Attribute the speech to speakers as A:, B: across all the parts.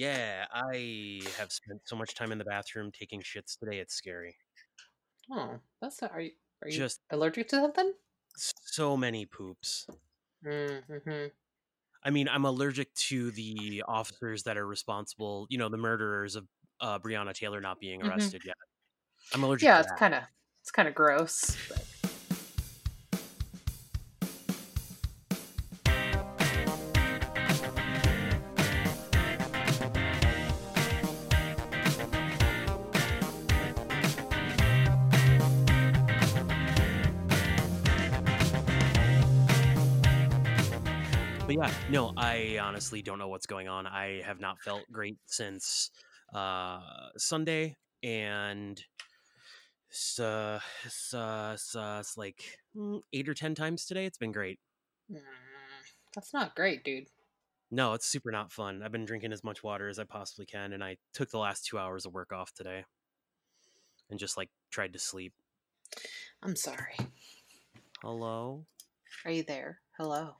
A: Yeah, I have spent so much time in the bathroom taking shits today. It's scary.
B: Oh, that's not. Are you are you
A: Just
B: allergic to something?
A: so many poops.
B: Mm-hmm.
A: I mean, I'm allergic to the officers that are responsible. You know, the murderers of uh, Breonna Taylor not being
B: Mhm.
A: arrested yet. I'm allergic.
B: Yeah,
A: to
B: it's kind of it's kind of gross. But...
A: no, I honestly don't know what's going on. I have not felt great since uh, Sunday, and it's, uh, it's, uh, it's, uh, it's like mm, eight or ten times today. It's been great.
B: Mm, that's not great, dude.
A: No, it's super not fun. I've been drinking as much water as I possibly can, and I took the last two hours of work off today, and just like tried to sleep.
B: I'm sorry.
A: Hello,
B: Are you there? Hello.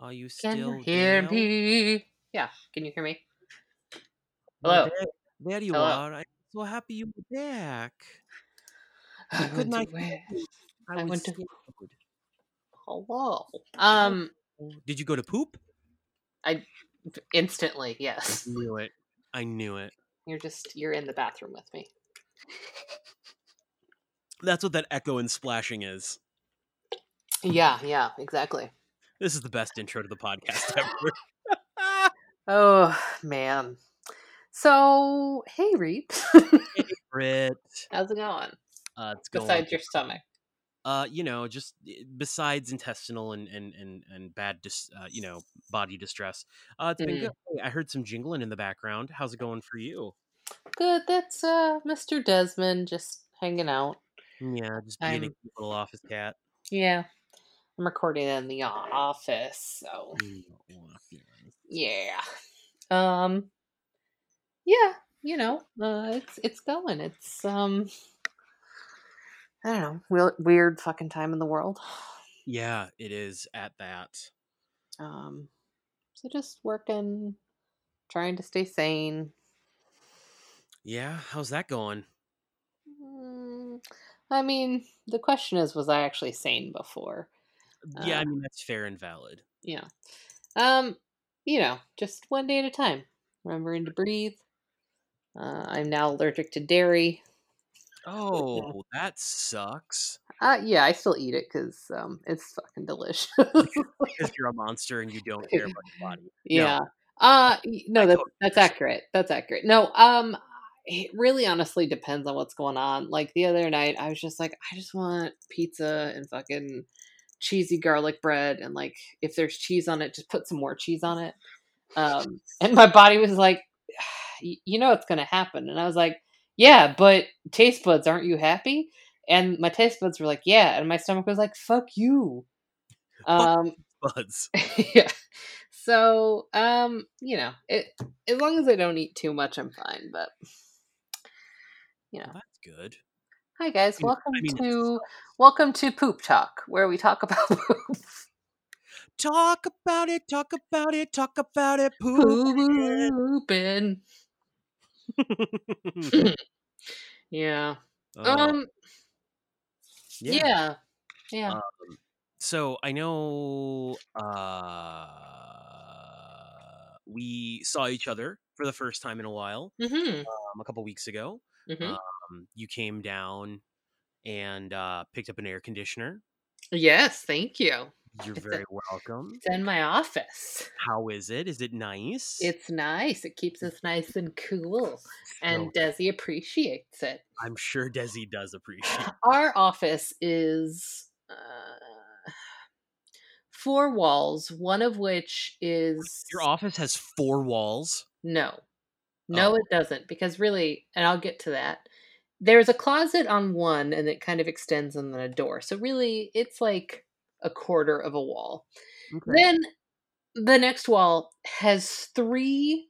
A: Are you
B: Can
A: still
B: you hear
A: there?
B: me? Yeah. Can you hear me? Hello.
A: There, there you
B: Hello.
A: are. I'm so happy you were back.
B: I to
A: night.
B: where?
A: I,
B: I went to-. Hello. Um.
A: Did you go to poop? I instantly,
B: yes.
A: I knew it. I knew it.
B: You're just you're in the bathroom with me.
A: That's what that echo and splashing is.
B: Yeah. Yeah. Exactly.
A: This is the best intro to the podcast ever.
B: Oh man. So hey, Reap.
A: hey, Britt.
B: How's it going?
A: Uh, it's going.
B: Besides your stomach.
A: uh, you know, just eh, besides intestinal and and and, and bad, dis, uh, you know, body distress. Uh, it's been
B: Mm.
A: good. I heard some jingling in the background. How's it going for you?
B: Good. That's uh Mr. Desmond just hanging out.
A: Yeah, just being a
B: I'm-
A: little office cat.
B: Yeah. I'm recording in the office, so
A: yeah.
B: yeah. Um yeah, you know, uh it's it's going. It's um I don't know, weird, weird fucking time in the world.
A: Yeah, it is at that.
B: Um so just working, trying to stay sane.
A: Yeah, how's that going?
B: Mm, I mean, the question is was I actually sane before?
A: Yeah, I
B: Uh,
A: mean that's fair and valid.
B: Yeah. Um, you know, just one day at a time. Remembering to breathe. Uh, I'm now allergic to dairy.
A: Oh, that sucks.
B: Uh, yeah, I still eat it because um, it's fucking delicious.
A: Because you're a monster and you don't care about your body.
B: yeah. Uh, no,
A: I
B: that's that's
A: understand.
B: accurate. That's accurate. No, um, it really honestly depends on what's going on. Like the other night, I was just like, I just want pizza and fucking cheesy garlic bread, and like if there's cheese on it, just put some more cheese on it. Um, and my body was like, you know, it's gonna happen, and I was like, yeah, but taste buds, aren't you happy? And my taste buds were like, yeah, and my stomach was like, fuck you. Um,
A: Buds.
B: yeah. So, um, you know, it as long as I don't eat too much, I'm fine. But you know,
A: that's good.
B: Hi guys, welcome
A: I mean,
B: to welcome to Poop Talk, where we talk about poop.
A: Talk about it, talk about it, talk about it, poop.
B: pooping. Yeah.
A: Oh,
B: Um.
A: yeah.
B: Yeah. Yeah.
A: Um, so I know uh, we saw each other for the first time in a while
B: mm-hmm.
A: um, a couple weeks ago.
B: Mm-hmm.
A: Um, you came down and uh, picked up an air conditioner.
B: yes. Thank you.
A: You're
B: It's a-
A: very welcome.
B: It's in my office.
A: How is it? Is it nice?
B: It's nice. It keeps us nice and cool, and
A: So,
B: Desi appreciates it.
A: I'm sure Desi does appreciate.
B: Our office is uh, four walls, one of which is
A: Your office has four walls.
B: no, no,
A: Oh.
B: it doesn't. Because really, and I'll get to that. There's a closet on one, and it kind of extends and then a door. So really, it's like a quarter of a wall.
A: Okay.
B: Then the next wall has three,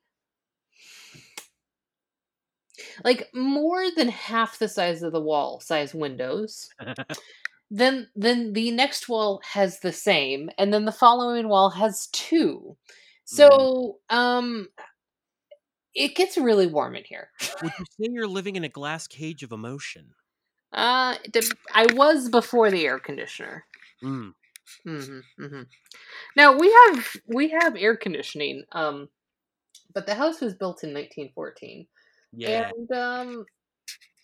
B: like more than half the size of the wall size windows. then then the next wall has the same and then the following wall has two so um it gets really warm in here.
A: Would you say you're living in a glass cage of emotion?
B: Uh, I was before the air conditioner.
A: Mm,
B: hmm hmm Now we have we have air conditioning, um, but the house was built in 1914,
A: yeah.
B: and um,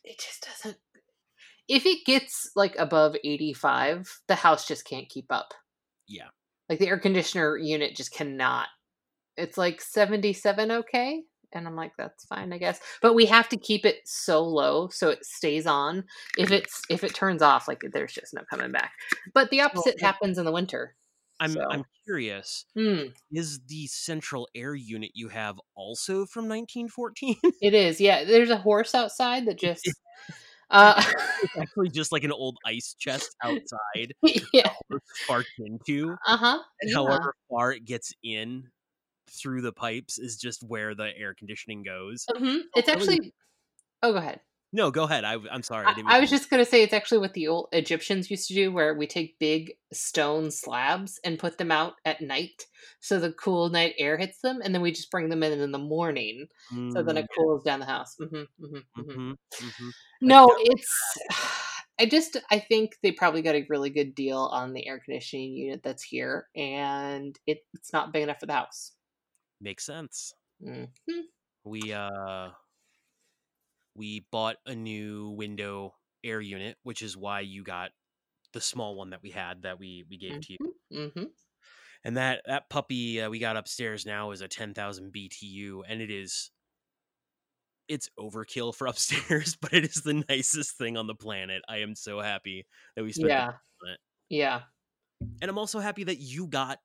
B: it just doesn't. If it gets like above 85, the house just can't keep up.
A: Yeah.
B: Like the air conditioner unit just cannot. It's like 77 okay, and I'm like that's fine, I guess. But we have to keep it so low so it stays on. If it's if it turns off, like there's just no coming back. But the opposite
A: yeah.
B: happens in the winter.
A: I'm
B: So-
A: I'm curious.
B: Hmm.
A: Is the central air unit you have also from 1914?
B: It is, yeah. There's a horse outside that just uh
A: it's actually just like an old ice chest outside
B: yeah.
A: sparked into.
B: Uh-huh.
A: And
B: Yeah.
A: however far it gets in through the pipes is just where the air conditioning goes.
B: Mhm. It's actually Oh, go ahead.
A: No, go ahead. I, I'm sorry. I,
B: I, was just going to say it's actually what the old Egyptians used to do where we take big stone slabs and put them out at night so the cool night air hits them and then we just bring them in in the morning so then it
A: Mm,
B: cools down the house. hmm hmm hmm
A: mhm, mhm.
B: No, it's. I just I think they probably got a really good deal on the air conditioning unit that's here, and it, it's not big enough for the house.
A: Makes sense.
B: Mhm.
A: We uh we bought a new window air unit, which is why you got the small one that we had that we we gave to you.
B: Mhm.
A: And that that puppy uh, we got upstairs now is a 10,000 BTU and it is it's overkill for upstairs, but it is the nicest thing on the planet. I am so happy that we spent
B: Yeah,
A: on it.
B: yeah,
A: And I'm also happy that you got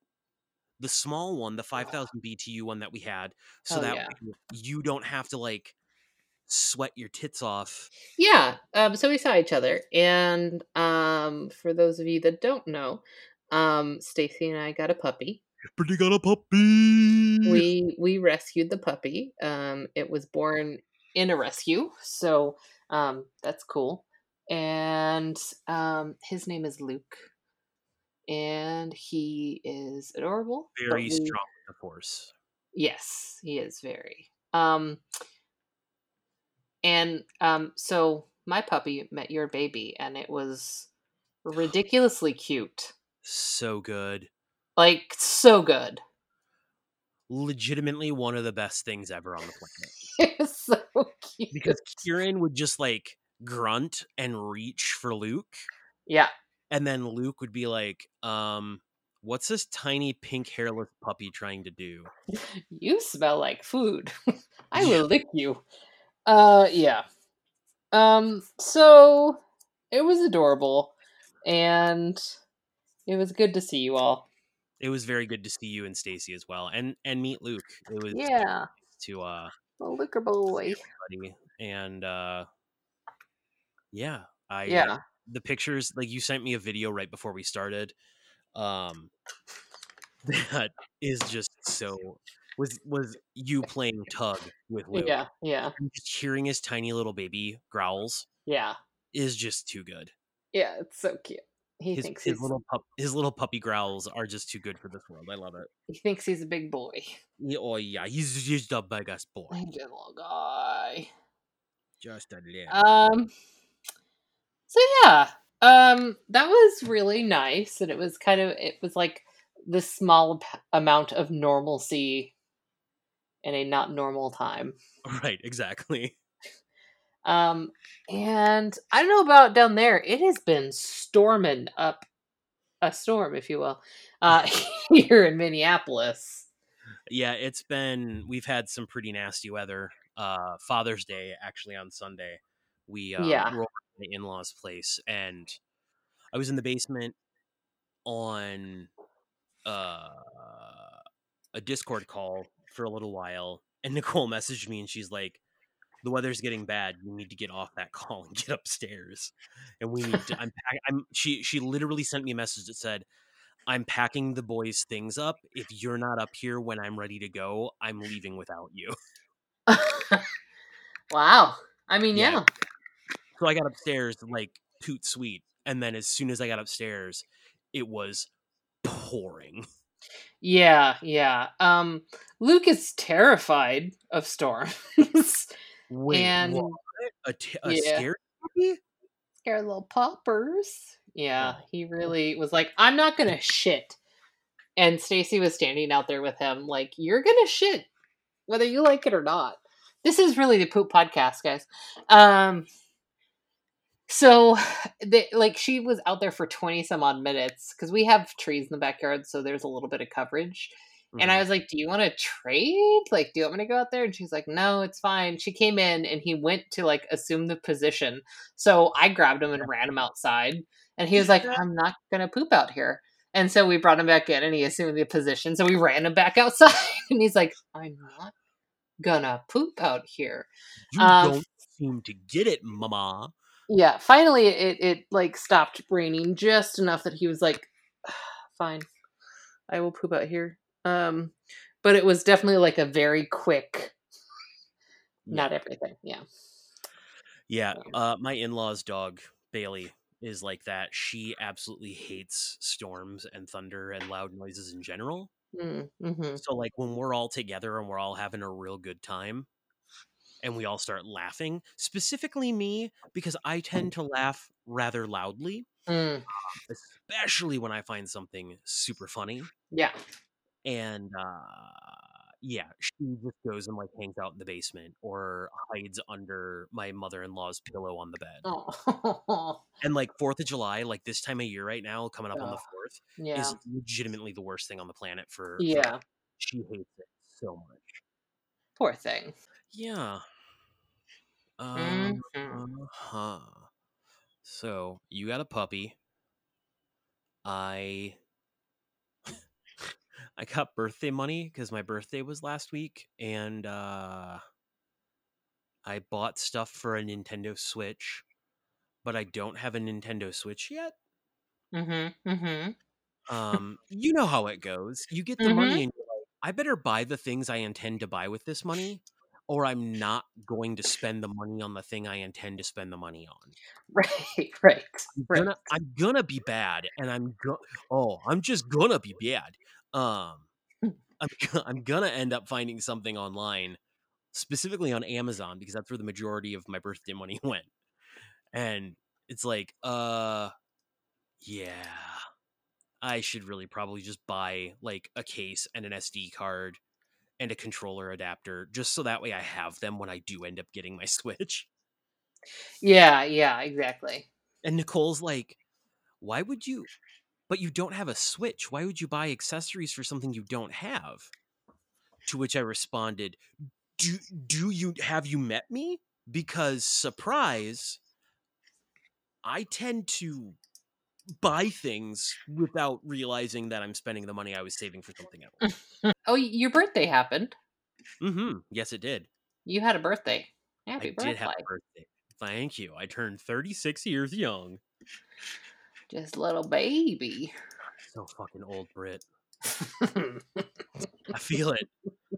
A: the small one, the 5000 BTU one that we had, so
B: Oh,
A: that
B: yeah.
A: you don't have to like sweat your tits off.
B: yeah. Um, so we saw each other, and um, for those of you that don't know, um, Stacy and I got a puppy.
A: You got a puppy.
B: We we rescued the puppy. Um, it was born in a rescue, so um, that's cool. And um, his name is Luke, and he is adorable.
A: very
B: we-
A: strong with the force.
B: Yes, he is very. Um, and um, so my puppy met your baby, and it was ridiculously cute,
A: So good.
B: like so good.
A: Legitimately one of the best things ever on the planet.
B: It was so cute.
A: Because Kieran would just like grunt and reach for Luke,
B: yeah,
A: and then Luke would be like, um, what's this tiny pink hairless puppy trying to do?
B: you smell like food. I will lick you. Uh, yeah. Um, so it was adorable, and it was good to see you all.
A: It was very good to see you and Stacy as well, and and meet Luke. It was
B: Yeah,
A: to uh
B: the liquor boy.
A: and uh yeah i
B: Yeah.
A: The pictures like you sent me a video right before we started um that is just so was was you playing tug with Luke.
B: Yeah, yeah,
A: And just hearing his tiny little baby growls
B: yeah,
A: is just too good
B: yeah. It's so cute. He
A: his,
B: thinks
A: his
B: he's
A: little pup his little puppy growls are just too good for this world i love it
B: he thinks he's a big boy.
A: Yeah, oh yeah he's just the biggest boy
B: He's a little guy.
A: just a little
B: Um. So yeah, um, that was really nice, and it was kind of it was like this small p- amount of normalcy in a not normal time.
A: right exactly
B: Um, and I don't know about down there. It has been storming up a storm, if you will, uh, here in Minneapolis.
A: Yeah, it's been we've had some pretty nasty weather. Uh Father's Day actually on Sunday. We uh
B: Yeah.
A: were at the in-laws place and I was in the basement on uh a Discord call for a little while and Nicole messaged me and she's like the weather's getting bad. You need to get off that call and get upstairs. And we need to I'm I'm she she literally sent me a message that said I'm packing the boys' things up. If you're not up here when I'm ready to go, I'm leaving without you.
B: wow. I mean,
A: Yeah.
B: yeah.
A: So I got upstairs like toot sweet. And then as soon as I got upstairs, it was pouring.
B: Yeah, yeah. Um, Luke is terrified of storms.
A: Wait,
B: and
A: what? A, t- a
B: yeah,
A: scary
B: scared little poppers. Yeah,
A: Oh.
B: he really was like, I'm not gonna shit. And Stacy was standing out there with him, like, you're gonna shit, whether you like it or not. This is really the poop podcast, guys. Um so they, like she was out there for 20 some odd minutes because we have trees in the backyard, so there's a little bit of coverage. And I
A: Mhm.
B: was like, Do you want to trade? Like, do you want me to go out there? And she's like, No, it's fine. She came in and he went to like assume the position. So I grabbed him and ran him outside. And he was like, I'm not going to poop out here. And so we brought him back in and he assumed the position. So we ran him back outside. And he's like, I'm not going to poop out here.
A: You
B: um,
A: don't seem to get it, mama.
B: Yeah. Finally, it, it like stopped raining just enough that he was like, Fine, I will poop out here. Um, but it was definitely like a very quick, not everything. Yeah.
A: Yeah, uh, my in-laws' dog Bailey is like that. She absolutely hates storms and thunder and loud noises in general.
B: Mm, hmm
A: So like when we're all together and we're all having a real good time and we all start laughing, specifically me because I tend to laugh rather loudly,
B: Mm,
A: especially when I find something super funny.
B: yeah.
A: And uh yeah, she just goes and like hangs out in the basement or hides under my mother-in-law's pillow on the bed.
B: Oh,
A: And like 4th of July, like this time of year right now, coming up on the 4th,
B: yeah.
A: is legitimately the worst thing on the planet for, for
B: Yeah.
A: her. She hates it so much.
B: Poor thing.
A: Yeah. Um,
B: Mhm.
A: huh. So you got a puppy. I I got birthday money because my birthday was last week, and uh I bought stuff for a Nintendo Switch, but I don't have a Nintendo Switch yet.
B: Mm-hmm. Mm-hmm.
A: Um, you know how it goes. You get the
B: Mhm.
A: money and you're like, I better buy the things I intend to buy with this money, or I'm not going to spend the money on the thing I intend to spend the money on.
B: Right. Right.
A: I'm
B: Right.
A: gonna, I'm gonna be bad, and I'm go- oh, I'm just gonna be bad. Um, I'm I'm gonna end up finding something online, specifically on Amazon, because that's where the majority of my birthday money went. And it's like, uh, yeah, I should really probably just buy like a case and an SD card and a controller adapter, just so that way I have them when I do end up getting my Switch.
B: Yeah. Yeah. Exactly.
A: And Nicole's like, why would you? But you don't have a Switch. Why would you buy accessories for something you don't have? To which I responded, "Do do you have you met me? Because surprise, I tend to buy things without realizing that I'm spending the money I was saving for something else."
B: Oh, your birthday happened.
A: mm-hmm. Yes, it did.
B: You had a birthday. Happy
A: I
B: birthday.
A: did have a birthday. Thank you. I turned 36 years young.
B: Just little baby.
A: So fucking old, Brit. I feel it.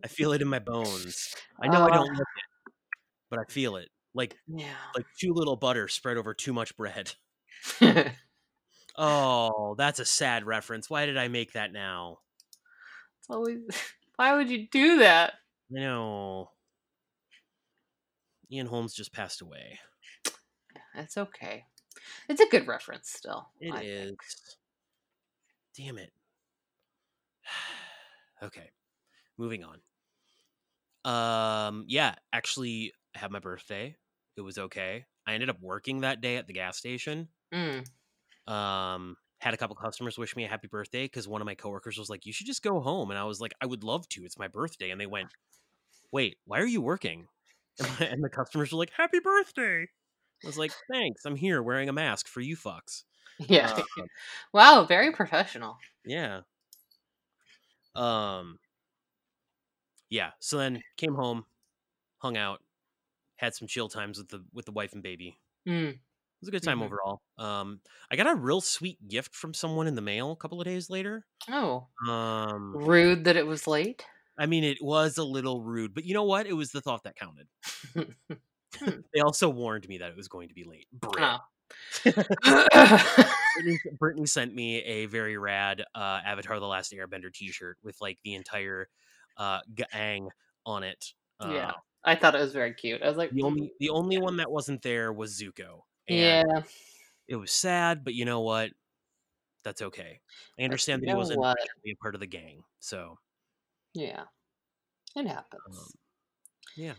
A: I feel it in my bones. I know I
B: Uh,
A: don't look it, but I feel it. Like
B: Yeah.
A: like too little butter spread over too much bread. Oh, that's a sad reference. Why did I make that now?
B: It's always. Why would you do that?
A: I know. Ian Holmes just passed away.
B: That's okay. It's a good reference still.
A: It
B: I
A: is.
B: think.
A: Damn it. okay. Moving on. Um yeah, actually I had my birthday. It was okay. I ended up working that day at the gas station.
B: Mm.
A: Um had a couple customers wish me a happy birthday cuz one of my coworkers was like, "You should just go home." And I was like, "I would love to. It's my birthday." And they went, "Wait, why are you working?" And, the customers were like, "Happy birthday." I was like, "Thanks. I'm here wearing a mask for you fucks."
B: Yeah.
A: Uh,
B: wow. Very professional.
A: Yeah. Um Yeah, so then came home, hung out, had some chill times with the with the wife and baby.
B: Mm.
A: It was a good time
B: Mhm.
A: overall. Um I got a real sweet gift from someone in the mail a couple of days later.
B: Oh,
A: Um
B: rude that it was late.
A: I mean it was a little rude, but you know what? It was the thought that counted. they also warned me that it was going to be late. Brit.
B: Oh,
A: Brittany, sent me a very rad uh, Avatar: The Last Airbender T-shirt with like the entire uh, gang on it. Uh,
B: yeah, I thought it was very cute. I was like,
A: The only
B: "Mm,
A: the only one that wasn't there was Zuko. And
B: yeah,
A: it was sad, but you know what? That's okay. I understand that he wasn't
B: what?
A: a part of the gang. So
B: yeah, it happens.
A: um, yeah.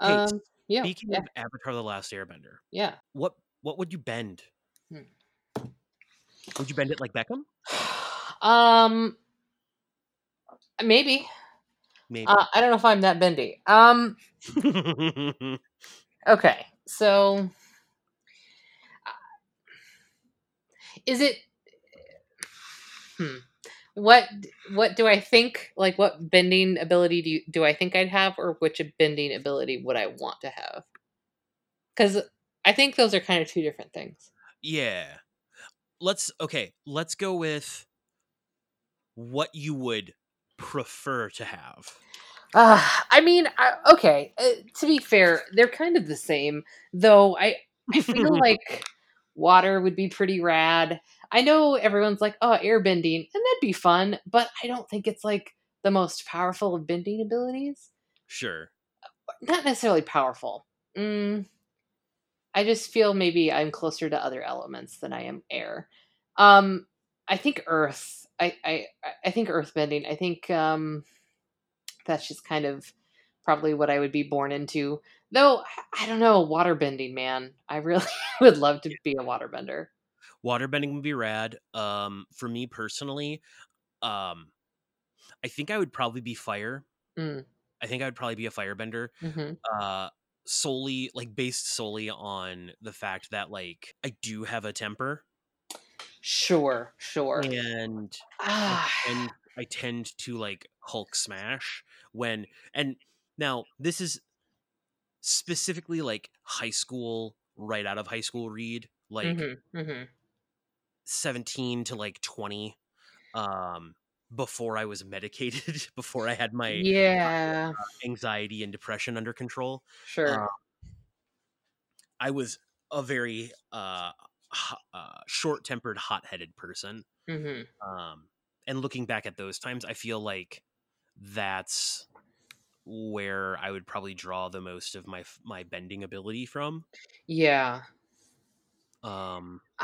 A: Hey,
B: Um, yeah,
A: speaking
B: yeah,
A: of Avatar: The Last Airbender,
B: yeah.
A: what what would you bend?
B: Hmm.
A: Would you bend it like Beckham?
B: um, maybe.
A: Maybe.
B: Uh, I don't know if I'm that bendy. Um, okay, so is it? Hmm. What what do I think? Like, what bending ability do you, do I think I'd have, or which bending ability would I want to have? Because I think those are kind of two different things.
A: yeah. Let's okay. Let's go with what you would prefer to have.
B: Uh, I mean, I, okay. Uh, to be fair, they're kind of the same, though. I I feel like water would be pretty rad. I know everyone's like, "Oh, airbending," and that'd be fun, but I don't think it's like the most powerful of bending abilities.
A: Sure.
B: Not necessarily powerful. Mm, I just feel maybe I'm closer to other elements than I am air. Um, I think earth. I I I think earth bending. I think um, that's just kind of probably what I would be born into. Though I- don't know, waterbending, man. I really would love to be a waterbender.
A: Waterbending would be rad. Um, for me personally, um, I think I would probably be fire.
B: Mm,
A: I think I would probably be a firebender.
B: hmm
A: Uh, solely like based solely on the fact that like I do have a temper
B: Sure, sure.
A: and I tend I tend to like Hulk smash when and now this is specifically like high school, right out of high school read, like
B: hmm hmm
A: 17 to like 20 um before I was medicated, before I had my
B: Yeah,
A: anxiety and depression under control.
B: sure.
A: Uh, I was a very uh, uh short-tempered, hot-headed person.
B: hmm
A: Um and looking back at those times, I feel like that's where I would probably draw the most of my my bending ability from.
B: Yeah.
A: Um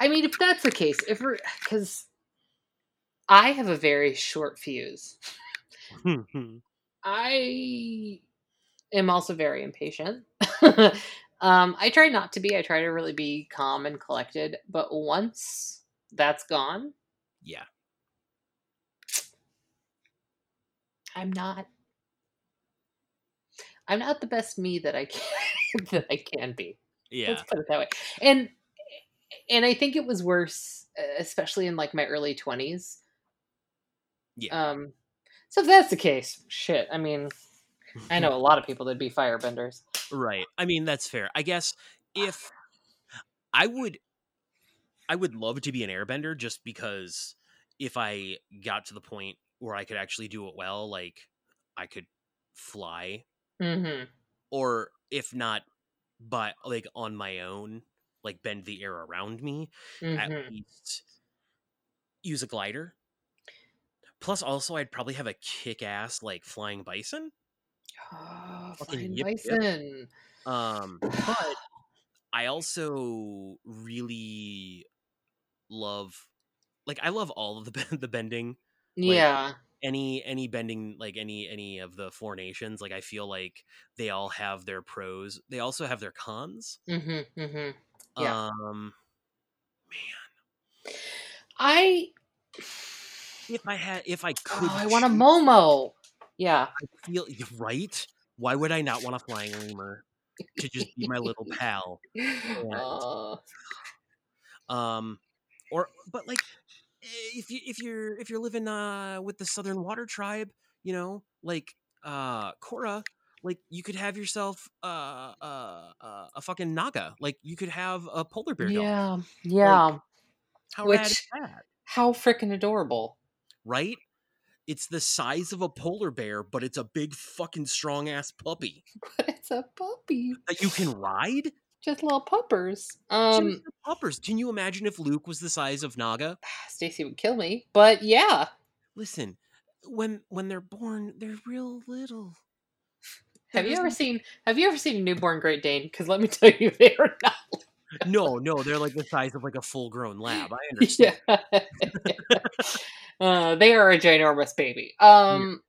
B: I mean, if that's the case, if we're because I have a very short fuse. I am also very impatient. um, I try not to be. I try to really be calm and collected. But once that's gone,
A: yeah.
B: I'm not. I'm not the best me that I can that I can be.
A: Yeah.
B: Let's put it that way. And and I think it was worse, especially in like my early twenties.
A: Yeah.
B: Um, so if that's the case, shit. I mean, I know a lot of people that'd be firebenders.
A: Right. I mean, that's fair. I guess if I would I would love to be an airbender just because if I got to the point where I could actually do it well, like I could fly
B: Mm-hmm.
A: or if not but like on my own, like bend the air around me, at
B: Mm-hmm.
A: least use a glider. Plus also I'd probably have a kick-ass like flying bison.
B: Oh, flying
A: yip, yip.
B: bison.
A: Um but I also really love like I love all of the the bending.
B: Yeah.
A: Any any bending like any any of the four nations, like I feel like they all have their pros. They also have their cons.
B: Mm-hmm. Mm-hmm. Yeah.
A: Um man,
B: I.
A: if I had if I
B: Oh,
A: could
B: I want a Momo. Yeah.
A: I feel right. Why would I not want a flying lemur to just be my little pal?
B: Uh,
A: Um or but like if you if you're if you're living uh with the Southern Water Tribe, you know, like uh Korra, like you could have yourself uh uh, uh a fucking naga. Like you could have a polar bear dog.
B: yeah. Yeah.
A: How
B: Which
A: that?
B: how freaking adorable.
A: Right? It's the size of a polar bear, but it's a big fucking strong ass puppy
B: But it's a puppy.
A: that you can ride.
B: Just little puppers.
A: Just
B: Um,
A: the puppers. Can you imagine if Luke was the size of Naga?
B: Stacy would kill me, but yeah.
A: Listen, when when they're born, they're real little.
B: Have you ever seen Have you ever seen a newborn Great Dane? Because let me tell you, they are not.
A: No, no, they're like the size of like a full grown lab. I understand.
B: Yeah. uh, they are a ginormous baby. Um,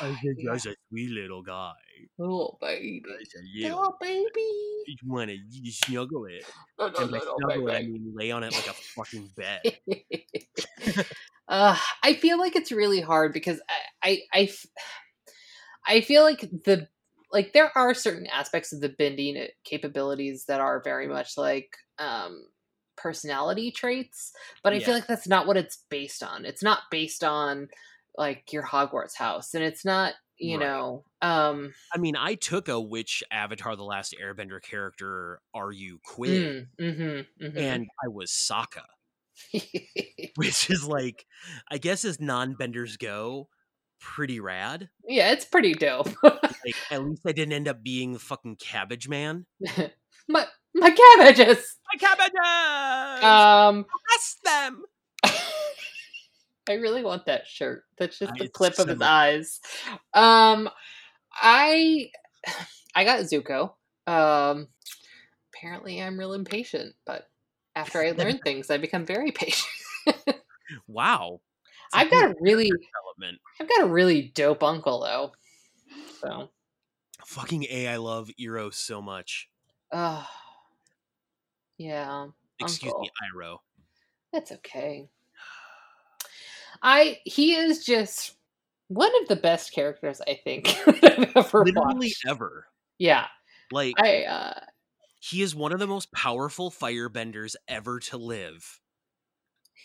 A: I think
B: Yeah.
A: that's a sweet little guy.
B: little baby,
A: That's a little.
B: little baby,
A: You want to snuggle it.
B: little,
A: And by
B: little
A: snuggle it, I mean lay on it like a fucking bed.
B: uh, I feel like it's really hard because I, I, I feel like the like there are certain aspects of the bending uh, capabilities that are very much like um personality traits, but I
A: Yeah.
B: feel like that's not what it's based on. It's not based on like your Hogwarts house, and it's not you
A: Right.
B: know um
A: I mean, I took a which Avatar: The Last Airbender character are you quiz,
B: mm, mm-hmm, mm-hmm.
A: and I was Sokka, which is like, I guess as non-benders go, pretty rad.
B: yeah, it's pretty dope.
A: Like, at least I didn't end up being the fucking Cabbage Man.
B: my my cabbages.
A: My cabbages!
B: Um,
A: Arrest them!
B: I really want that shirt. That's just the clip of his eyes. Um, I I got Zuko. Um, apparently I'm real impatient, but after I learn things, I become very patient.
A: Wow. It's
B: I've got a really
A: development.
B: I've got a really dope uncle though. So,
A: Fucking A, I love Eero so much.
B: uh, yeah,
A: Excuse me,
B: Uncle.
A: Iroh.
B: that's okay. I he is just one of the best characters I think I've ever
A: Literally
B: watched.
A: ever.
B: Yeah,
A: Like,
B: I uh
A: he is one of the most powerful firebenders ever to live.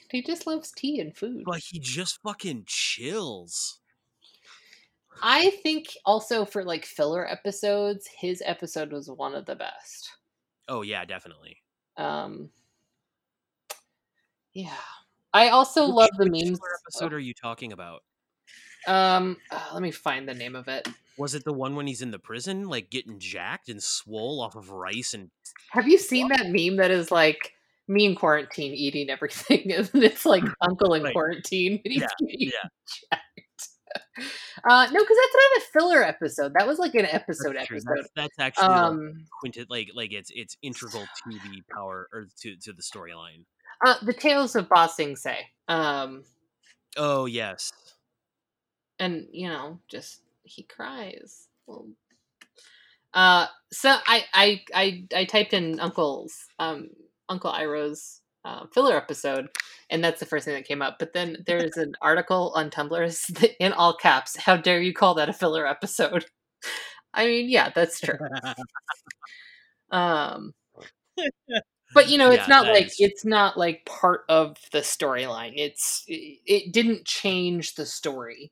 B: he just loves tea and food.
A: But he just fucking chills.
B: I think also for like filler episodes, his episode was one of the best.
A: Oh, yeah, definitely.
B: Um Yeah. I also
A: Which-
B: love the memes.
A: What episode are you talking about?
B: Um uh, let me find the name of it.
A: Was it the one when he's in the prison, like getting jacked and swole off of rice and
B: Have you seen that meme that is like me in quarantine eating everything and it's like uncle in
A: Right.
B: quarantine and he's
A: Yeah,
B: getting
A: yeah.
B: jacked. Uh no, because that's not a filler episode. That was like an episode
A: That's
B: episode.
A: That's, that's actually like,
B: Um
A: quinted, like like it's it's integral to the power or to to the storyline.
B: Uh the Tales of Ba Sing Se. Um
A: Oh yes,
B: and you know just he cries. Well uh so i i i, I typed in uncle's um uncle iroh's uh, filler episode and that's the first thing that came up. But then there's an article on tumblr in all caps how dare you call that a filler episode? I mean yeah that's true. Um but you know it's
A: Yeah,
B: not like
A: is-
B: it's not like part of the storyline it's it, it didn't change the story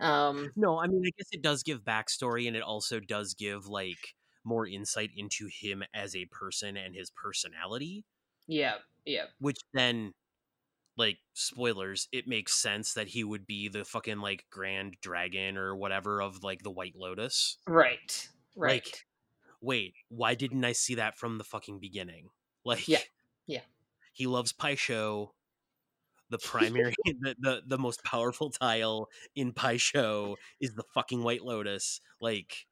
B: um
A: No, I mean, I guess it does give backstory, and it also does give like more insight into him as a person and his personality.
B: yeah yeah
A: Which then, like, spoilers, it makes sense that he would be the fucking like Grand Dragon or whatever of like the White Lotus.
B: Right. Right.
A: Like, wait, why didn't I see that from the fucking beginning? Like,
B: Yeah, yeah.
A: he loves Pai Sho. The primary, the, the the most powerful tile in Pai Sho is the fucking White Lotus. Like,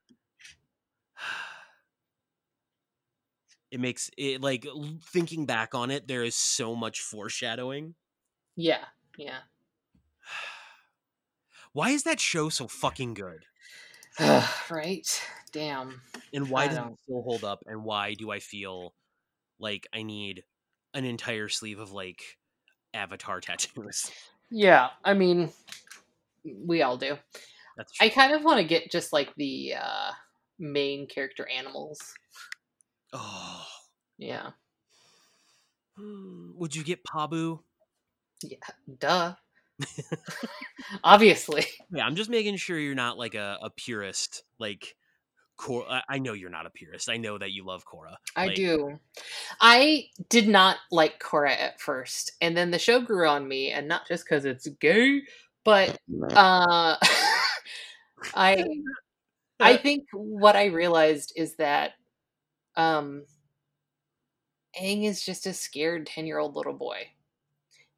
A: it makes it like thinking back on it. There is so much foreshadowing.
B: yeah. Yeah.
A: Why is that show so fucking good?
B: right. Damn.
A: And why does it still hold up? And why do I feel like I need an entire sleeve of like avatar tattoos?
B: Yeah. I mean, we all do. I kind of want to get just like the uh, main character animals.
A: oh,
B: Yeah.
A: Hmm, would you get Pabu?
B: Yeah, duh. Obviously.
A: Yeah, I'm just making sure you're not like a, a purist. Like, Cor- I, I know you're not a purist. I know that you love Korra.
B: I
A: Like,
B: do. I did not like Korra at first, and then the show grew on me, and not just because it's gay, but uh, I I think what I realized is that um Aang is just a scared 10-year-old little boy.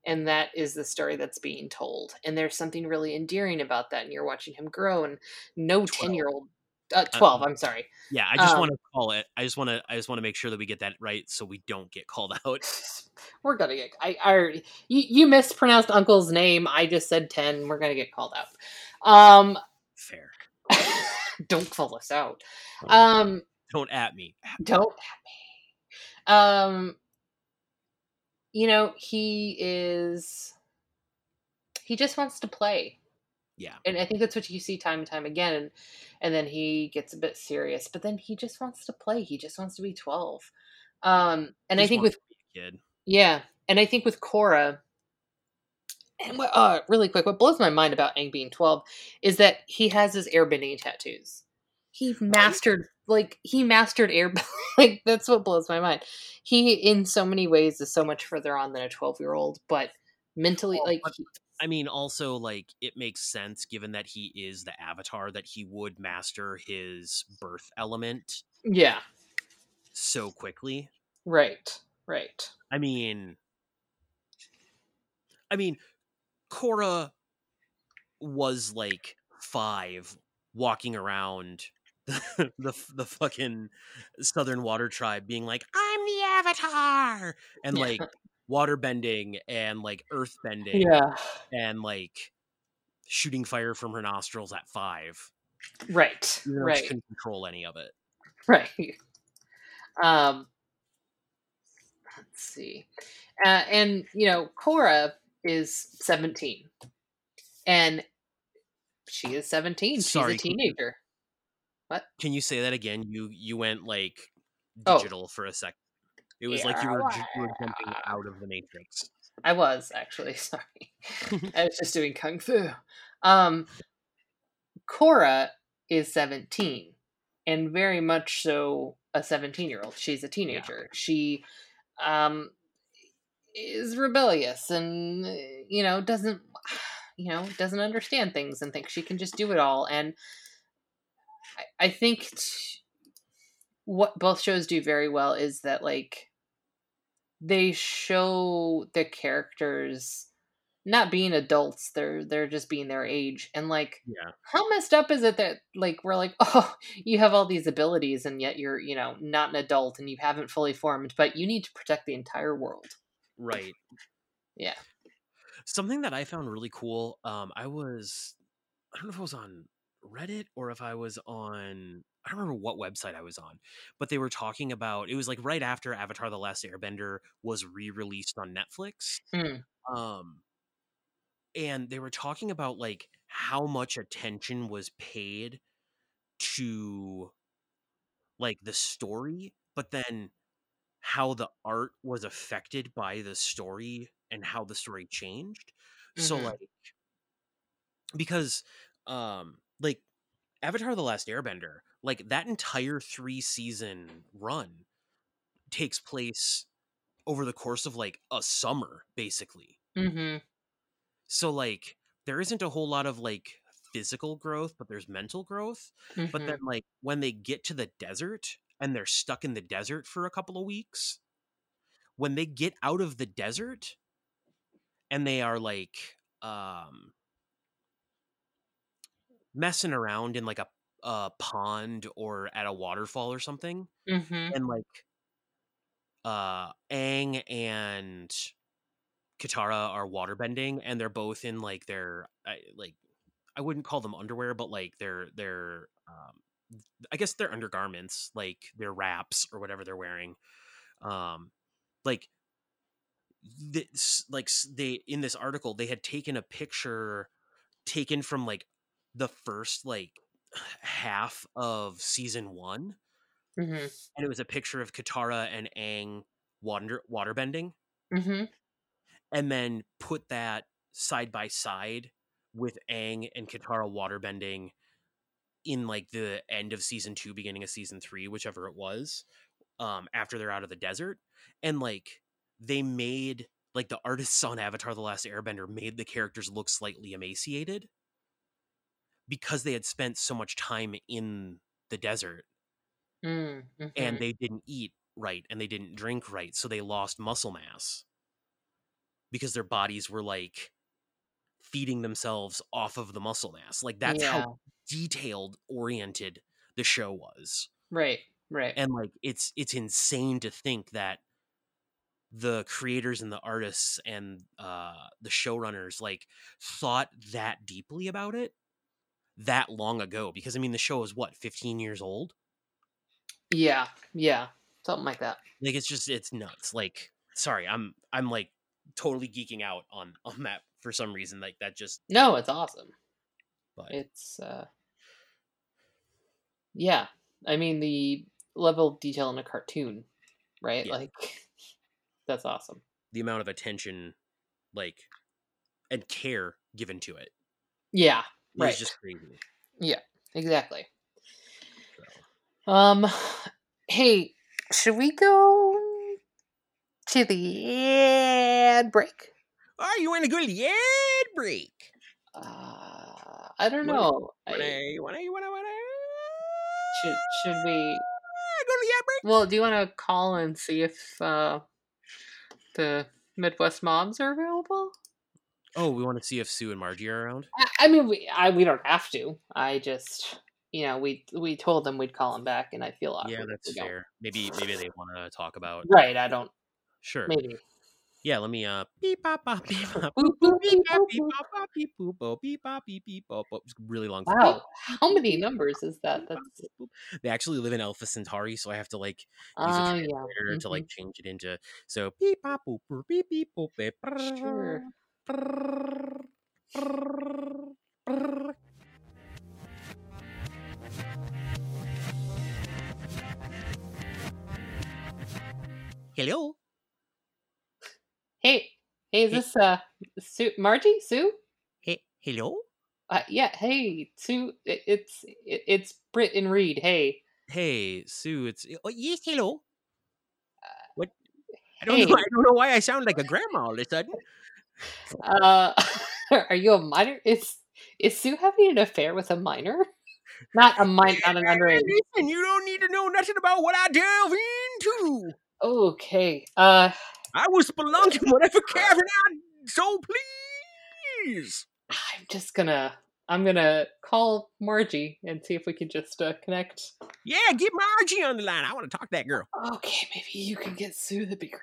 B: And that is the story that's being told. And there's something really endearing about that, and you're watching him grow, and no ten-year-old uh,
A: Uh,
B: 12, I'm sorry.
A: yeah, I just
B: Um,
A: want to call it. I just want to. I just want to make sure that we get that right, so we don't get called out.
B: we're gonna get I, I already- you, you mispronounced uncle's name. I just said 10. We're gonna get called out. Um
A: Fair.
B: don't call us out. Um
A: Don't at me.
B: don't at me. Um you know, he is he just wants to play.
A: Yeah.
B: And I think that's what you see time and time again. And, and then he gets a bit serious, but then he just wants to play. He just wants to be 12. Um, and I think with,
A: to be a kid.
B: yeah. And I think with Korra, and what, uh, really quick, what blows my mind about Aang being 12 is that he has his airbending tattoos. He mastered, like, he mastered air. like, that's what blows my mind. He, in so many ways, is so much further on than a 12 year old, but mentally,
A: Well,
B: like,
A: but-
B: he-
A: I mean, also like it makes sense given that he is the Avatar that he would master his birth element
B: yeah,
A: so quickly.
B: right, right.
A: I mean, I mean, Korra was like five, walking around the the, the fucking Southern Water Tribe, being like, "I'm the Avatar," and like water bending and like earth bending
B: Yeah,
A: and like shooting fire from her nostrils at five.
B: right,
A: she
B: right.
A: couldn't control any of it.
B: Right. Um, let's see. Uh, and, you know, Korra is 17. And she is 17. She's
A: Sorry,
B: a
A: can you-
B: teenager.
A: Can you say that again? You you went like
B: Oh.
A: digital for a sec. It was like you were, you were jumping out of the matrix.
B: I was actually sorry. I was just doing kung fu. Um, Korra is 17 and very much so a 17 year old. She's a teenager. She um, is rebellious and, uh, you know, doesn't, you know, doesn't understand things and thinks she can just do it all. And I, I think t- what both shows do very well is that, like, they show the characters not being adults they're they're just being their age and like
A: Yeah.
B: how messed up is it that like we're like oh you have all these abilities and yet you're you know not an adult and you haven't fully formed but you need to protect the entire world
A: Right.
B: Yeah.
A: Something that I found really cool. Um, I was I don't know if I was on Reddit or if I was on I don't remember what website I was on, but they were talking about it was like right after Avatar: The Last Airbender was re-released on Netflix.
B: Mm.
A: Um, and they were talking about like how much attention was paid to like the story, but then how the art was affected by the story and how the story changed. So
B: Mhm.
A: like because um like Avatar the Last Airbender, like that entire 3 season run takes place over the course of like a summer basically.
B: mm-hmm
A: So like there isn't a whole lot of like physical growth, but there's mental growth. But
B: mm-hmm.
A: then like when they get to the desert and they're stuck in the desert for a couple of weeks, when they get out of the desert and they are like um messing around in like a a pond or at a waterfall or something
B: Mm-hmm.
A: and like uh Aang and Katara are waterbending and they're both in like their I, like I wouldn't call them underwear but like they're they're um I guess they're undergarments like their wraps or whatever they're wearing um like this like they in this article they had taken a picture taken from like the first like half of season 1
B: Mm-hmm.
A: and it was a picture of Katara and Aang water waterbending
B: Mm-hmm.
A: and then put that side by side with Aang and Katara waterbending in like the end of season two, beginning of season three, whichever it was, um, after they're out of the desert. And like they made like the artists on Avatar The Last Airbender made the characters look slightly emaciated because they had spent so much time in the desert
B: Mm-hmm.
A: and they didn't eat right and they didn't drink right, so they lost muscle mass because their bodies were like feeding themselves off of the muscle mass. Like that's
B: Yeah.
A: how detailed oriented the show was.
B: Right. Right.
A: And like it's it's insane to think that the creators and the artists and uh the showrunners like thought that deeply about it that long ago because I mean the show is what 15 years old.
B: yeah. Yeah. Something like that.
A: Like it's just it's nuts. Like sorry, I'm I'm like totally geeking out on on that for some reason like that just
B: No, it's awesome.
A: but
B: It's uh yeah. I mean the level of detail in a cartoon, right?
A: Yeah.
B: Like that's awesome.
A: the amount of attention like and care given to it
B: Yeah.
A: Is
B: Right.
A: just crazy.
B: Yeah, exactly.
A: So.
B: Um hey, should we go to the ad break?
A: Oh, you want to go to the ad break?
B: Uh I don't
A: Wanna-
B: know.
A: Wanna,
B: I,
A: you wanna, you wanna, wanna
B: should should we
A: go to the ad break?
B: Well, do you want to call and see if uh, the Midwest moms are available?
A: Oh, we want to see if Sue and Margie are around.
B: I, I mean, we I, we don't have to. I just, you know, we we told them we'd call them back, and I feel awkward.
A: yeah, that's
B: we don't.
A: fair. Maybe, maybe they want to talk about.
B: Right, I don't.
A: Sure.
B: Maybe.
A: Yeah, let me. Uh, beep bop bop beep bop.
B: Boop, boop,
A: Beep bop beep bop bop beep boop bop beep bop beep beep bop bop. Really long.
B: Wow, how many numbers is that? That's
A: They actually live in Alpha Centauri, so I have to like use a
B: oh yeah.
A: translator to like change it into so beep bop boop, beep beep boop beep.
B: Sure.
A: Hello.
B: Hey, hey, is
A: Hey.
B: this uh Sue Margie Sue?
A: Hey, hello.
B: Uh, yeah, hey Sue. It, it's it, it's Britt and Reed. Hey.
A: Hey, Sue. It's oh, yes. Hello. What? I don't
B: hey.
A: know. I don't know why I sound like a grandma all of a sudden.
B: Uh, are you a minor? Is is Sue having an affair with a minor? Not a minor, not an underage.
A: And you don't need to know nothing about what I delve into.
B: Okay. Uh,
A: I will spelunk in whatever cavern I so please.
B: I'm just gonna I'm gonna call Margie and see if we can just uh, connect.
A: Yeah, get Margie on the line. I want to talk to that girl.
B: Okay, maybe you can get Sue. That'd be great.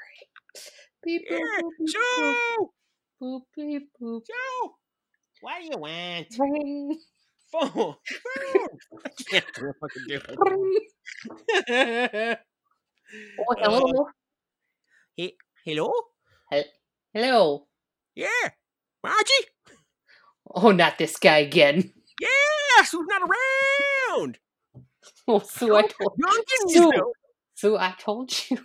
B: Beep, boop,
A: Yeah,
B: boop, beep, boop,
A: Sue.
B: Boop, beep, boop.
A: Sue. What do you want?
B: Ring,
A: Phone. Phone. I can't fucking do
B: ring.
A: it.
B: Oh, hello.
A: Uh, hey, hello?
B: Hello.
A: Yeah. Margie?
B: Oh, not this guy again.
A: Yeah, Sue's not around.
B: Oh, Sue, I told
A: you
B: Sue.
A: know.
B: Sue, I told you.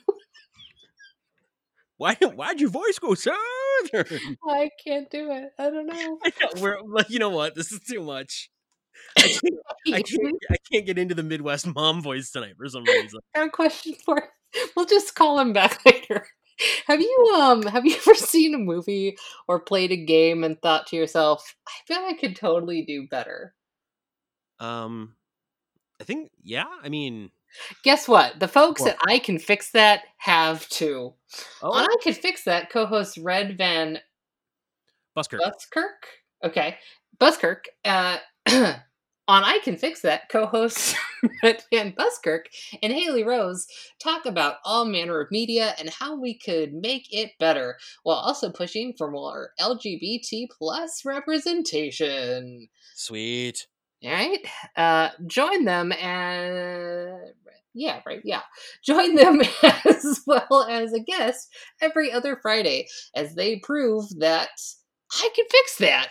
A: Why, why'd your voice go southern?
B: I can't do it. I don't know.
A: I know We're like, you know what? This is too much. I can't, I can't, I can't get into the Midwest mom voice tonight for some reason.
B: I have a question for. We'll just call him back later. Have you um have you ever seen a movie or played a game and thought to yourself, I bet I could totally do better?
A: Um, I think, yeah. I mean,
B: Guess what? The folks
A: What?
B: at I Can Fix That have to. On
A: oh,
B: I Can Fix That, co-host Red Van
A: Busker.
B: Buskirk. Okay, Buskirk. Uh, on I Can Fix That, co-hosts Red Van Buskirk and Haley Rose talk about all manner of media and how we could make it better, while also pushing for more LGBT plus representation.
A: Sweet.
B: All right, uh, join them and yeah, right, yeah, join them as well as a guest every other Friday as they prove that I can fix that.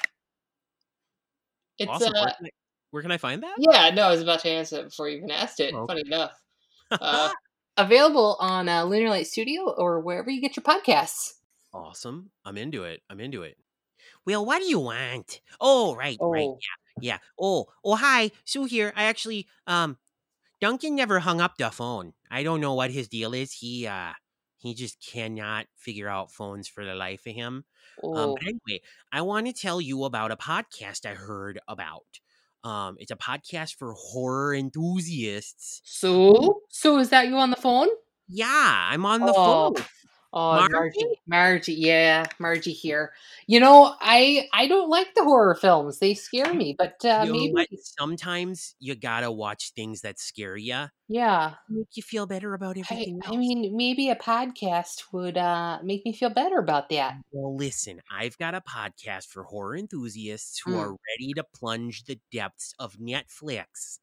B: It's
A: awesome.
B: uh,
A: where, can I, where can I find that?
B: yeah, no, I was about to answer it before you even asked it.
A: Oh, okay.
B: Funny enough, uh, available on uh, Lunar Light Studio or wherever you get your podcasts.
A: awesome. I'm into it. I'm into it. Well, what do you want? Oh, right, right.
B: Oh,
A: Yeah. Oh, oh, hi, Sue here. I actually, um, Duncan never hung up the phone. I don't know what his deal is. He, uh, he just cannot figure out phones for the life of him. Um,
B: oh,
A: anyway, I want to tell you about a podcast I heard about. Um, it's a podcast for horror enthusiasts.
B: So, Sue, is that you on the phone?
A: Yeah, I'm on the
B: Oh.
A: phone.
B: Oh,
A: Margie?
B: Margie, yeah, Margie here. You know, I I don't like the horror films; they scare me. But uh,
A: You
B: maybe?
A: Sometimes you gotta watch things that scare you,
B: yeah.
A: make you feel better about everything
B: I
A: else.
B: mean, maybe a podcast would uh make me feel better about that.
A: Well, listen, I've got a podcast for horror enthusiasts who
B: Mm.
A: are ready to plunge the depths of Netflix.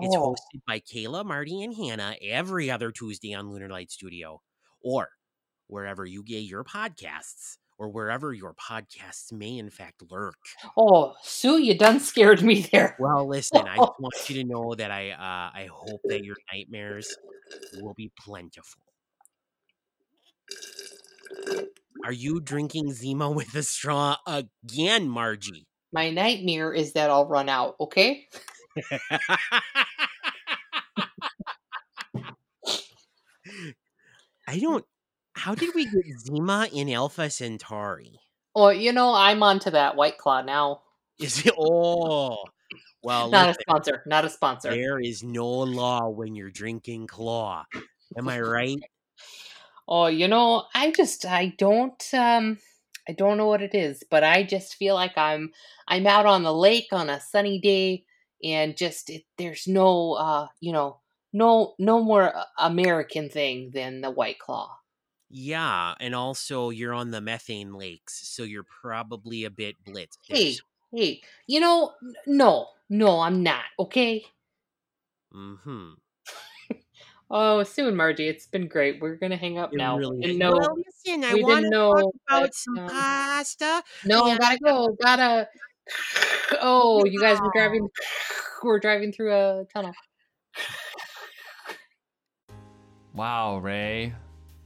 A: It's
B: Oh,
A: hosted by Kayla, Marty, and Hannah every other Tuesday on Lunar Light Studio or wherever you get your podcasts or wherever your podcasts may in fact lurk.
B: oh, Sue, you done scared me there.
A: Well, listen, I just want you to know that I uh, I hope that your nightmares will be plentiful. Are you drinking Zima with a straw again, Margie?
B: My nightmare is that I'll run out. Okay.
A: I don't. How did we get Zima in Alpha Centauri?
B: Oh, you know, I'm onto that White Claw now.
A: Is it? Oh, well,
B: Not a sponsor. Not a sponsor.
A: there is no law when you're drinking Claw. Am I right?
B: Oh, you know, I just I don't um I don't know what it is, but I just feel like I'm I'm out on the lake on a sunny day and just it, there's no uh, you know, no no more uh, American thing than the White Claw.
A: Yeah, and also you're on the methane lakes, so you're probably a bit blitzed.
B: Hey, hey, you know, n- no. No, I'm not. Okay?
A: Mhm.
B: Oh, and Margie, it's been great. We're going to hang up
A: It
B: now.
A: really
B: Didn't know
A: Well, listen, I
B: we didn't
A: talk
B: know
A: about
B: that,
A: some
B: um,
A: pasta.
B: No,
A: Yeah.
B: gotta go. Gotta. Oh, you guys were driving. We're driving through a tunnel.
C: Wow, Ray.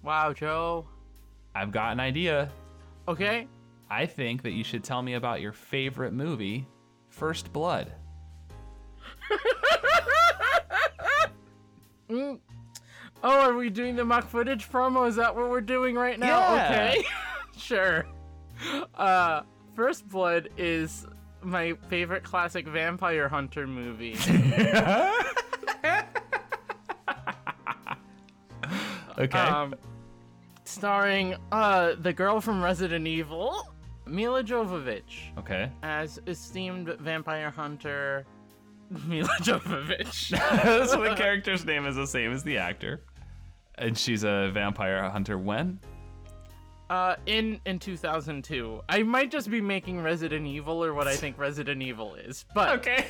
D: Wow, Joe.
C: I've got an idea.
D: Okay.
C: I think that you should tell me about your favorite movie, First Blood.
D: Mm. Oh, are we doing the mock footage promo? Is that what we're doing right now?
C: Yeah.
D: Okay. sure. Uh, First Blood is my favorite classic vampire hunter movie.
C: okay.
D: Um, starring uh the girl from Resident Evil, Milla Jovovich,
C: okay.
D: as esteemed vampire hunter Milla Jovovich.
C: so the character's name is the same as the actor. And she's a vampire hunter when?
D: Uh, in in 2002, I might just be making Resident Evil or what I think Resident Evil is, but
C: Okay.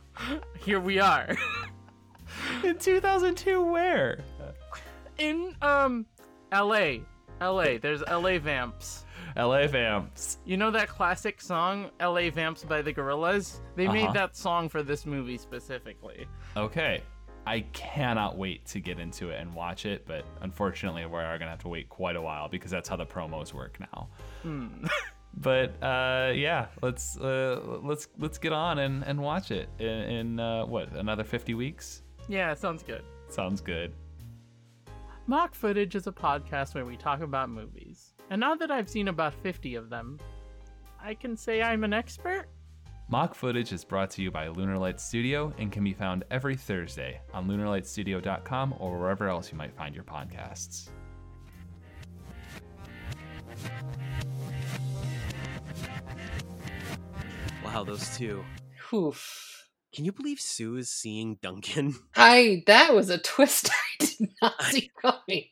D: here we are
C: In 2002, where?
D: in um L.A. L.A. There's L.A. Vamps.
C: LA Vamps.
D: You know that classic song L.A. Vamps by the Gorillaz? They
C: Uh-huh.
D: made that song for this movie specifically.
C: Okay. I cannot wait to get into it and watch it, but unfortunately, we are gonna have to wait quite a while because that's how the promos work now.
D: Hmm.
C: But uh, yeah, let's uh, let's let's get on and, and watch it in, in uh, what another 50 weeks.
D: yeah, sounds good.
C: Sounds good.
D: Mock Footage is a podcast where we talk about movies. And now that I've seen about 50 of them, I can say I'm an expert.
C: Mock footage is brought to you by Lunar Light Studio and can be found every Thursday on lunarlightstudio.com or wherever else you might find your podcasts.
A: Wow, those two.
B: Oof.
A: Can you believe Sue is seeing Duncan?
B: I that was a twist I did not see coming.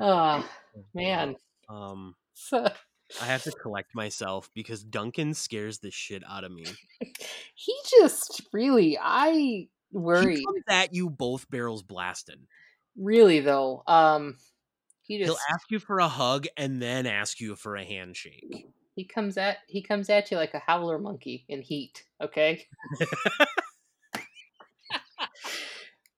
B: Ah, man.
A: Um,
B: So,
A: I have to collect myself because Duncan scares the shit out of me.
B: he just really, I
A: He
B: worry.
A: comes at you both barrels blasting.
B: Really though, um, he
A: He'll ask you for a hug and then ask you for a handshake.
B: he comes at he comes at you like a howler monkey in heat. Okay.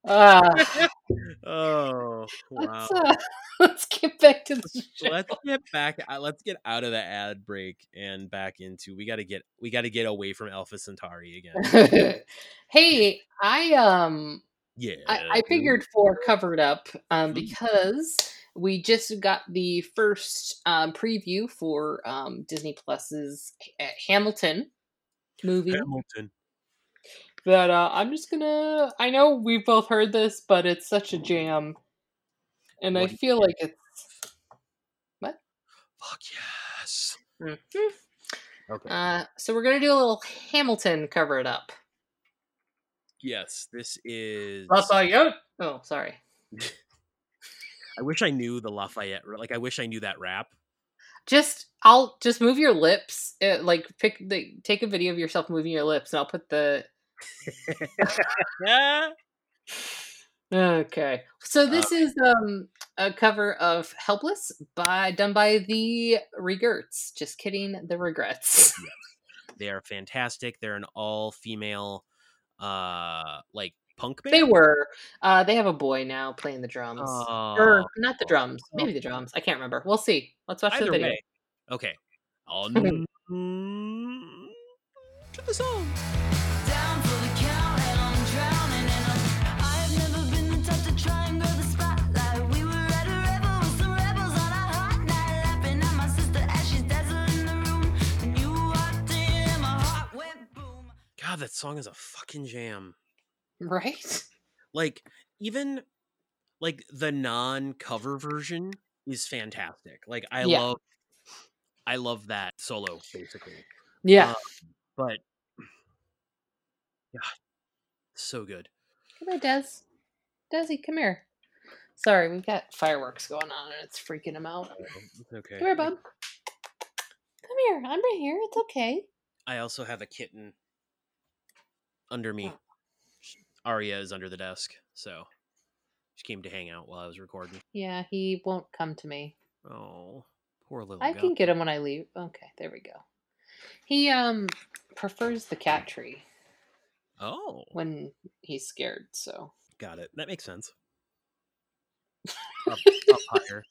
B: uh,
A: Oh wow!
B: let's uh, let's get back to the show.
A: let's get back. uh, Let's get out of the ad break and back into. We got to get. We got to get away from Alpha Centauri again.
B: hey, I um
A: Yeah.
B: I, I figured for covered up um,
A: Mhm.
B: because we just got the first um, preview for um, Disney Plus's H- Hamilton movie.
A: Hamilton.
B: That uh, I'm just gonna. I know we've both heard this, but it's such a jam. and I feel like it's what?
A: Fuck yes.
B: Mhm.
A: Okay.
B: uh so we're gonna do a little Hamilton cover it up.
A: yes, this is.
B: Lafayette. Oh, sorry.
A: I wish I knew the Lafayette. Like, I wish I knew that rap.
B: Just I'll just move your lips. uh, like pick the take a video of yourself moving your lips, and I'll put the. Okay. So this is um a cover of Helpless by done by the Regrets. Just kidding, the Regrettes.
A: They are fantastic. They're an all female, uh, like punk band.
B: they were. Uh they have a boy now playing the drums.
A: Oh,
B: or not the drums. Maybe the drums. I can't remember. We'll see. Let's watch the video.
A: way. Okay. On to the song. God, that song is a fucking jam.
B: Right?
A: Like even like the non-cover version is fantastic. Like I
B: Yeah.
A: love I love that solo basically.
B: Yeah.
A: Uh, but yeah, so good.
B: come here, Des. Desi, come here. Sorry, we've got fireworks going on and it's freaking him out.
A: It's okay.
B: Come here, bub. Come here. I'm right here. It's okay.
A: I also have a kitten under me. Aria is under the desk, so she came to hang out while I was recording.
B: Yeah, he won't come to me.
A: Oh, poor little
B: I
A: guy.
B: can get him when I leave. Okay, there we go. He um prefers the cat tree
A: Oh,
B: when he's scared, so
A: got it. That makes sense. up, up higher.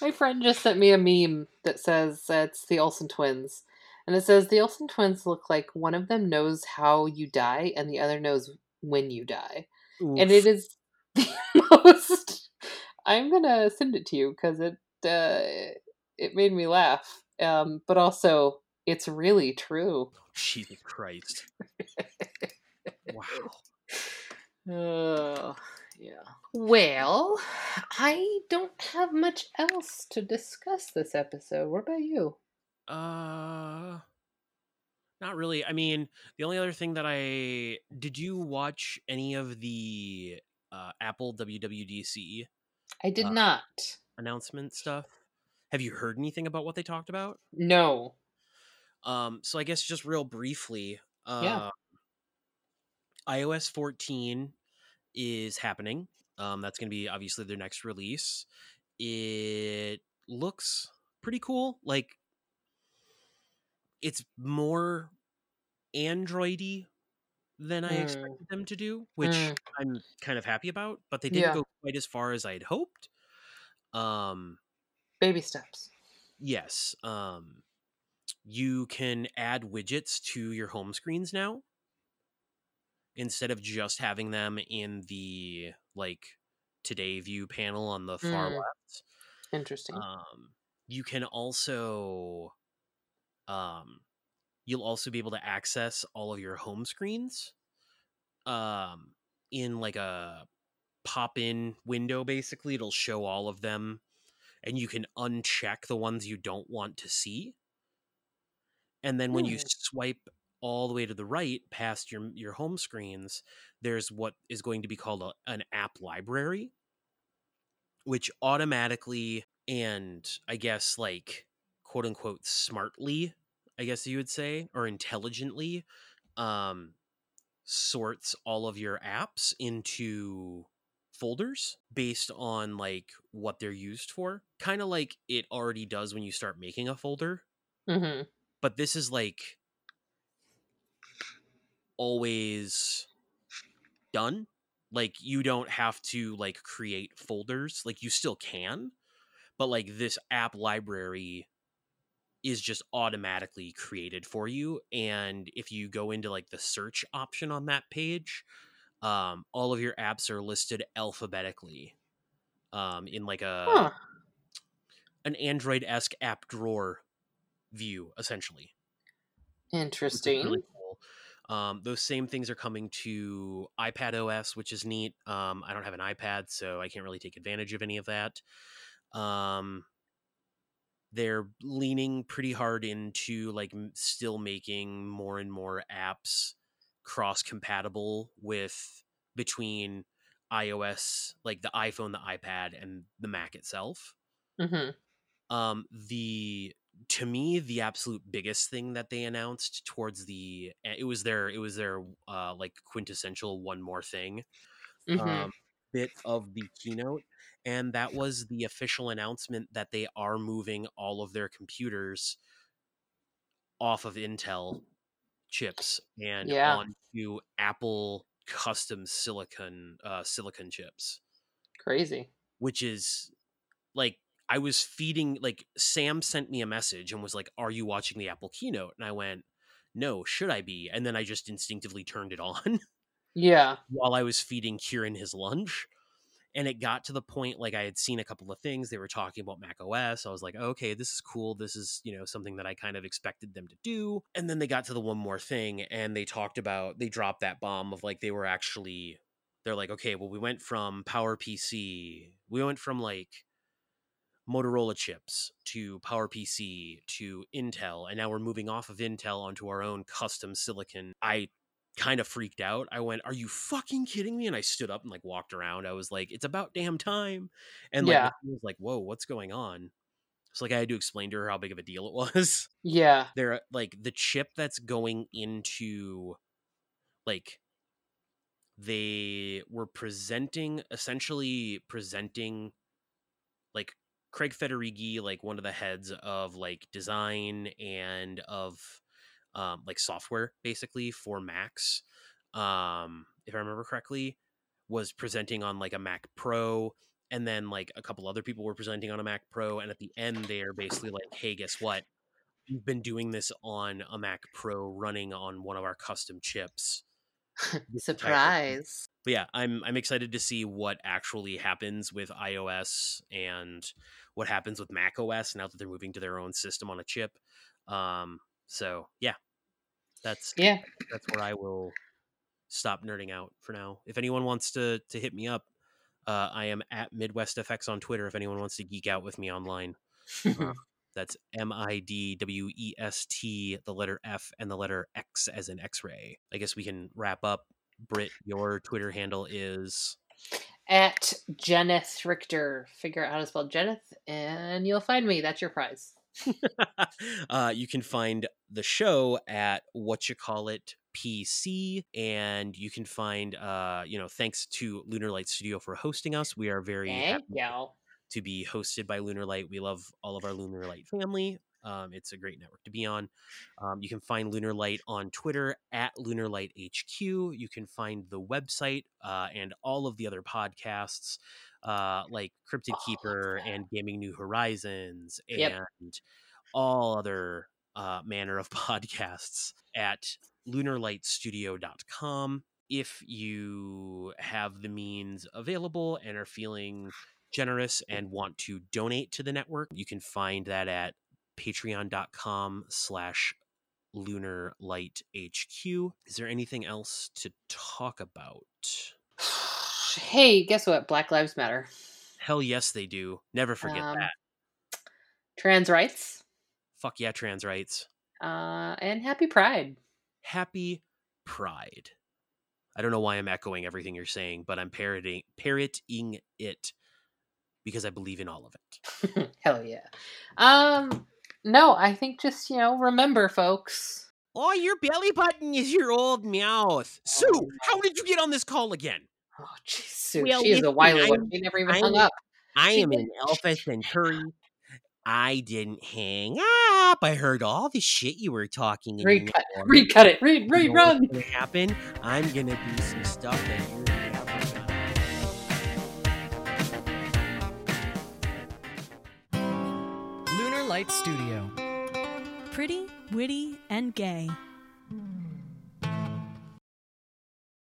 B: my friend just sent me a meme that says uh, it's the Olsen twins. And it says the Olsen twins look like one of them knows how you die and the other knows when you die. And it is the most I'm gonna send it to you because it uh, it made me laugh. Um, but also it's really true.
A: Jesus Christ. wow.
B: Oh, yeah. Well, I don't have much else to discuss this episode. What about you?
A: Uh not really. I mean, the only other thing that I did you watch any of the uh Apple WWDC
B: I did
A: Uh,
B: not.
A: announcement stuff? Have you heard anything about what they talked about?
B: No.
A: Um so I guess just real briefly, uh
B: Yeah.
A: iOS 14 is happening. Um that's going to be obviously their next release. It looks pretty cool. Like it's more androidy than I
B: Mm.
A: expected them to do, which
B: Mm.
A: I'm kind of happy about, but they didn't
B: Yeah.
A: go quite as far as I'd hoped. Um
B: Baby steps.
A: yes, um you can add widgets to your home screens now instead of just having them in the like today view panel on the far
B: Mm.
A: left.
B: Interesting.
A: Um, you can also, um, you'll also be able to access all of your home screens, um, in like a pop-in window. Basically, it'll show all of them, and you can uncheck the ones you don't want to see. And then when you
B: Hmm.
A: swipe all the way to the right past your your home screens, there's what is going to be called a, an app library, which automatically and I guess like quote unquote smartly, I guess you would say, or intelligently, um, sorts all of your apps into folders based on like what they're used for. Kind of like it already does when you start making a folder.
B: Hmm
A: but this is like always done. Like you don't have to like create folders. Like you still can but like this app library is just automatically created for you and if you go into like the search option on that page um all of your apps are listed alphabetically um in like a
B: Huh.
A: an android-esque app drawer view essentially
B: Interesting.
A: really cool. Um, those same things are coming to iPad OS, which is neat. Um, I don't have an iPad, so I can't really take advantage of any of that. Um, they're leaning pretty hard into like still making more and more apps cross compatible with between iOS, like the iPhone, the iPad, and the Mac itself.
B: hmm
A: Um, the to me the absolute biggest thing that they announced towards the eh, it was their it was their uh like quintessential one more thing
B: hmm
A: um, bit of the keynote, and that was the official announcement that they are moving all of their computers off of Intel chips and
B: Yeah.
A: onto Apple custom silicon uh, silicon chips,
B: Crazy.
A: which is like I was feeding like Sam sent me a message and was like, "Are you watching the Apple keynote?" And I went, "No, should I be?" And then I just instinctively turned it on.
B: Yeah.
A: while I was feeding Kieran his lunch. And it got to the point like I had seen a couple of things. They were talking about Mac OS. I was like, okay, this is cool. This is, you know, something that I kind of expected them to do. And then they got to the one more thing and they talked about, they dropped that bomb of like, they were actually, they're like, okay, well, we went from power pc we went from like Motorola chips to power pc to Intel, and now we're moving off of Intel onto our own custom silicon. I kind of freaked out. I went, "Are you fucking kidding me?" And I stood up and like walked around. I was like, "It's about damn time!" And like
B: Yeah.
A: Bethany was like, "Whoa, what's going on?" So like I had to explain to her how big of a deal it was.
B: Yeah.
A: They're uh, like the chip that's going into like they were presenting essentially presenting like Craig Federighi, like one of the heads of like design and of um, like software basically for Macs, um, if I remember correctly, was presenting on like a Mac Pro, and then like a couple other people were presenting on a Mac Pro, and at the end they're basically like, "Hey, guess what? We've been doing this on a Mac Pro, running on one of our custom chips." This entire thing."
B: Surprise.
A: but yeah, I'm I'm excited to see what actually happens with iOS and what happens with Mac OS now that they're moving to their own system on a chip. Um, so yeah, that's
B: Yeah.
A: that's where I will stop nerding out for now. If anyone wants to to hit me up, uh, I am at Midwest FX on Twitter. If anyone wants to geek out with me online, uh, that's M I D W E S T, the letter F and the letter X as in X ray. I guess we can wrap up. Britt, your Twitter handle is
B: At Jenneth Richter. Figure out how to spell Jenneth, and you'll find me. That's your prize.
A: uh, you can find the show at what you call it PC, and you can find, uh, you know, thanks to Lunar Light Studio for hosting us. We are very
B: Thank
A: happy to be hosted by Lunar Light. We love all of our Lunar Light family. Um, it's a great network to be on. Um, you can find Lunar Light on Twitter at Lunar Light HQ. You can find the website uh, and all of the other podcasts uh, like Cryptid Keeper
B: them.
A: and Gaming New Horizons
B: Yep.
A: and all other uh, manner of podcasts at lunarlightstudio.com. If you have the means available and are feeling generous and want to donate to the network, you can find that at patreon.com slash lunar light hq is there anything else to talk about
B: Hey, guess what? Black Lives Matter.
A: hell yes they do never forget
B: Um,
A: that
B: Trans rights.
A: fuck yeah trans rights
B: Uh, and happy Pride.
A: happy pride i don't know why i'm echoing everything you're saying but i'm parroting parroting it because i believe in all of it
B: Hell yeah. Um, no, I think just you know remember, folks.
A: oh your belly button is your old mouth sue how did you get on this call again
B: Oh, jeez, Sue,
A: Well,
B: she is a
A: listen,
B: wily one.
A: I'm-
B: She never even
A: I'm-
B: hung up.
A: I
B: She
A: am
B: did-
A: an Alpha Centauri. I didn't hang up. I heard all the shit you were talking.
B: Recut,
A: your-
B: recut it, read,
A: You
B: read,
A: know what's
B: run.
A: happen? I'm gonna do some stuff that you haven't done.
E: Lunar Light Studio.
F: Pretty, witty, and gay.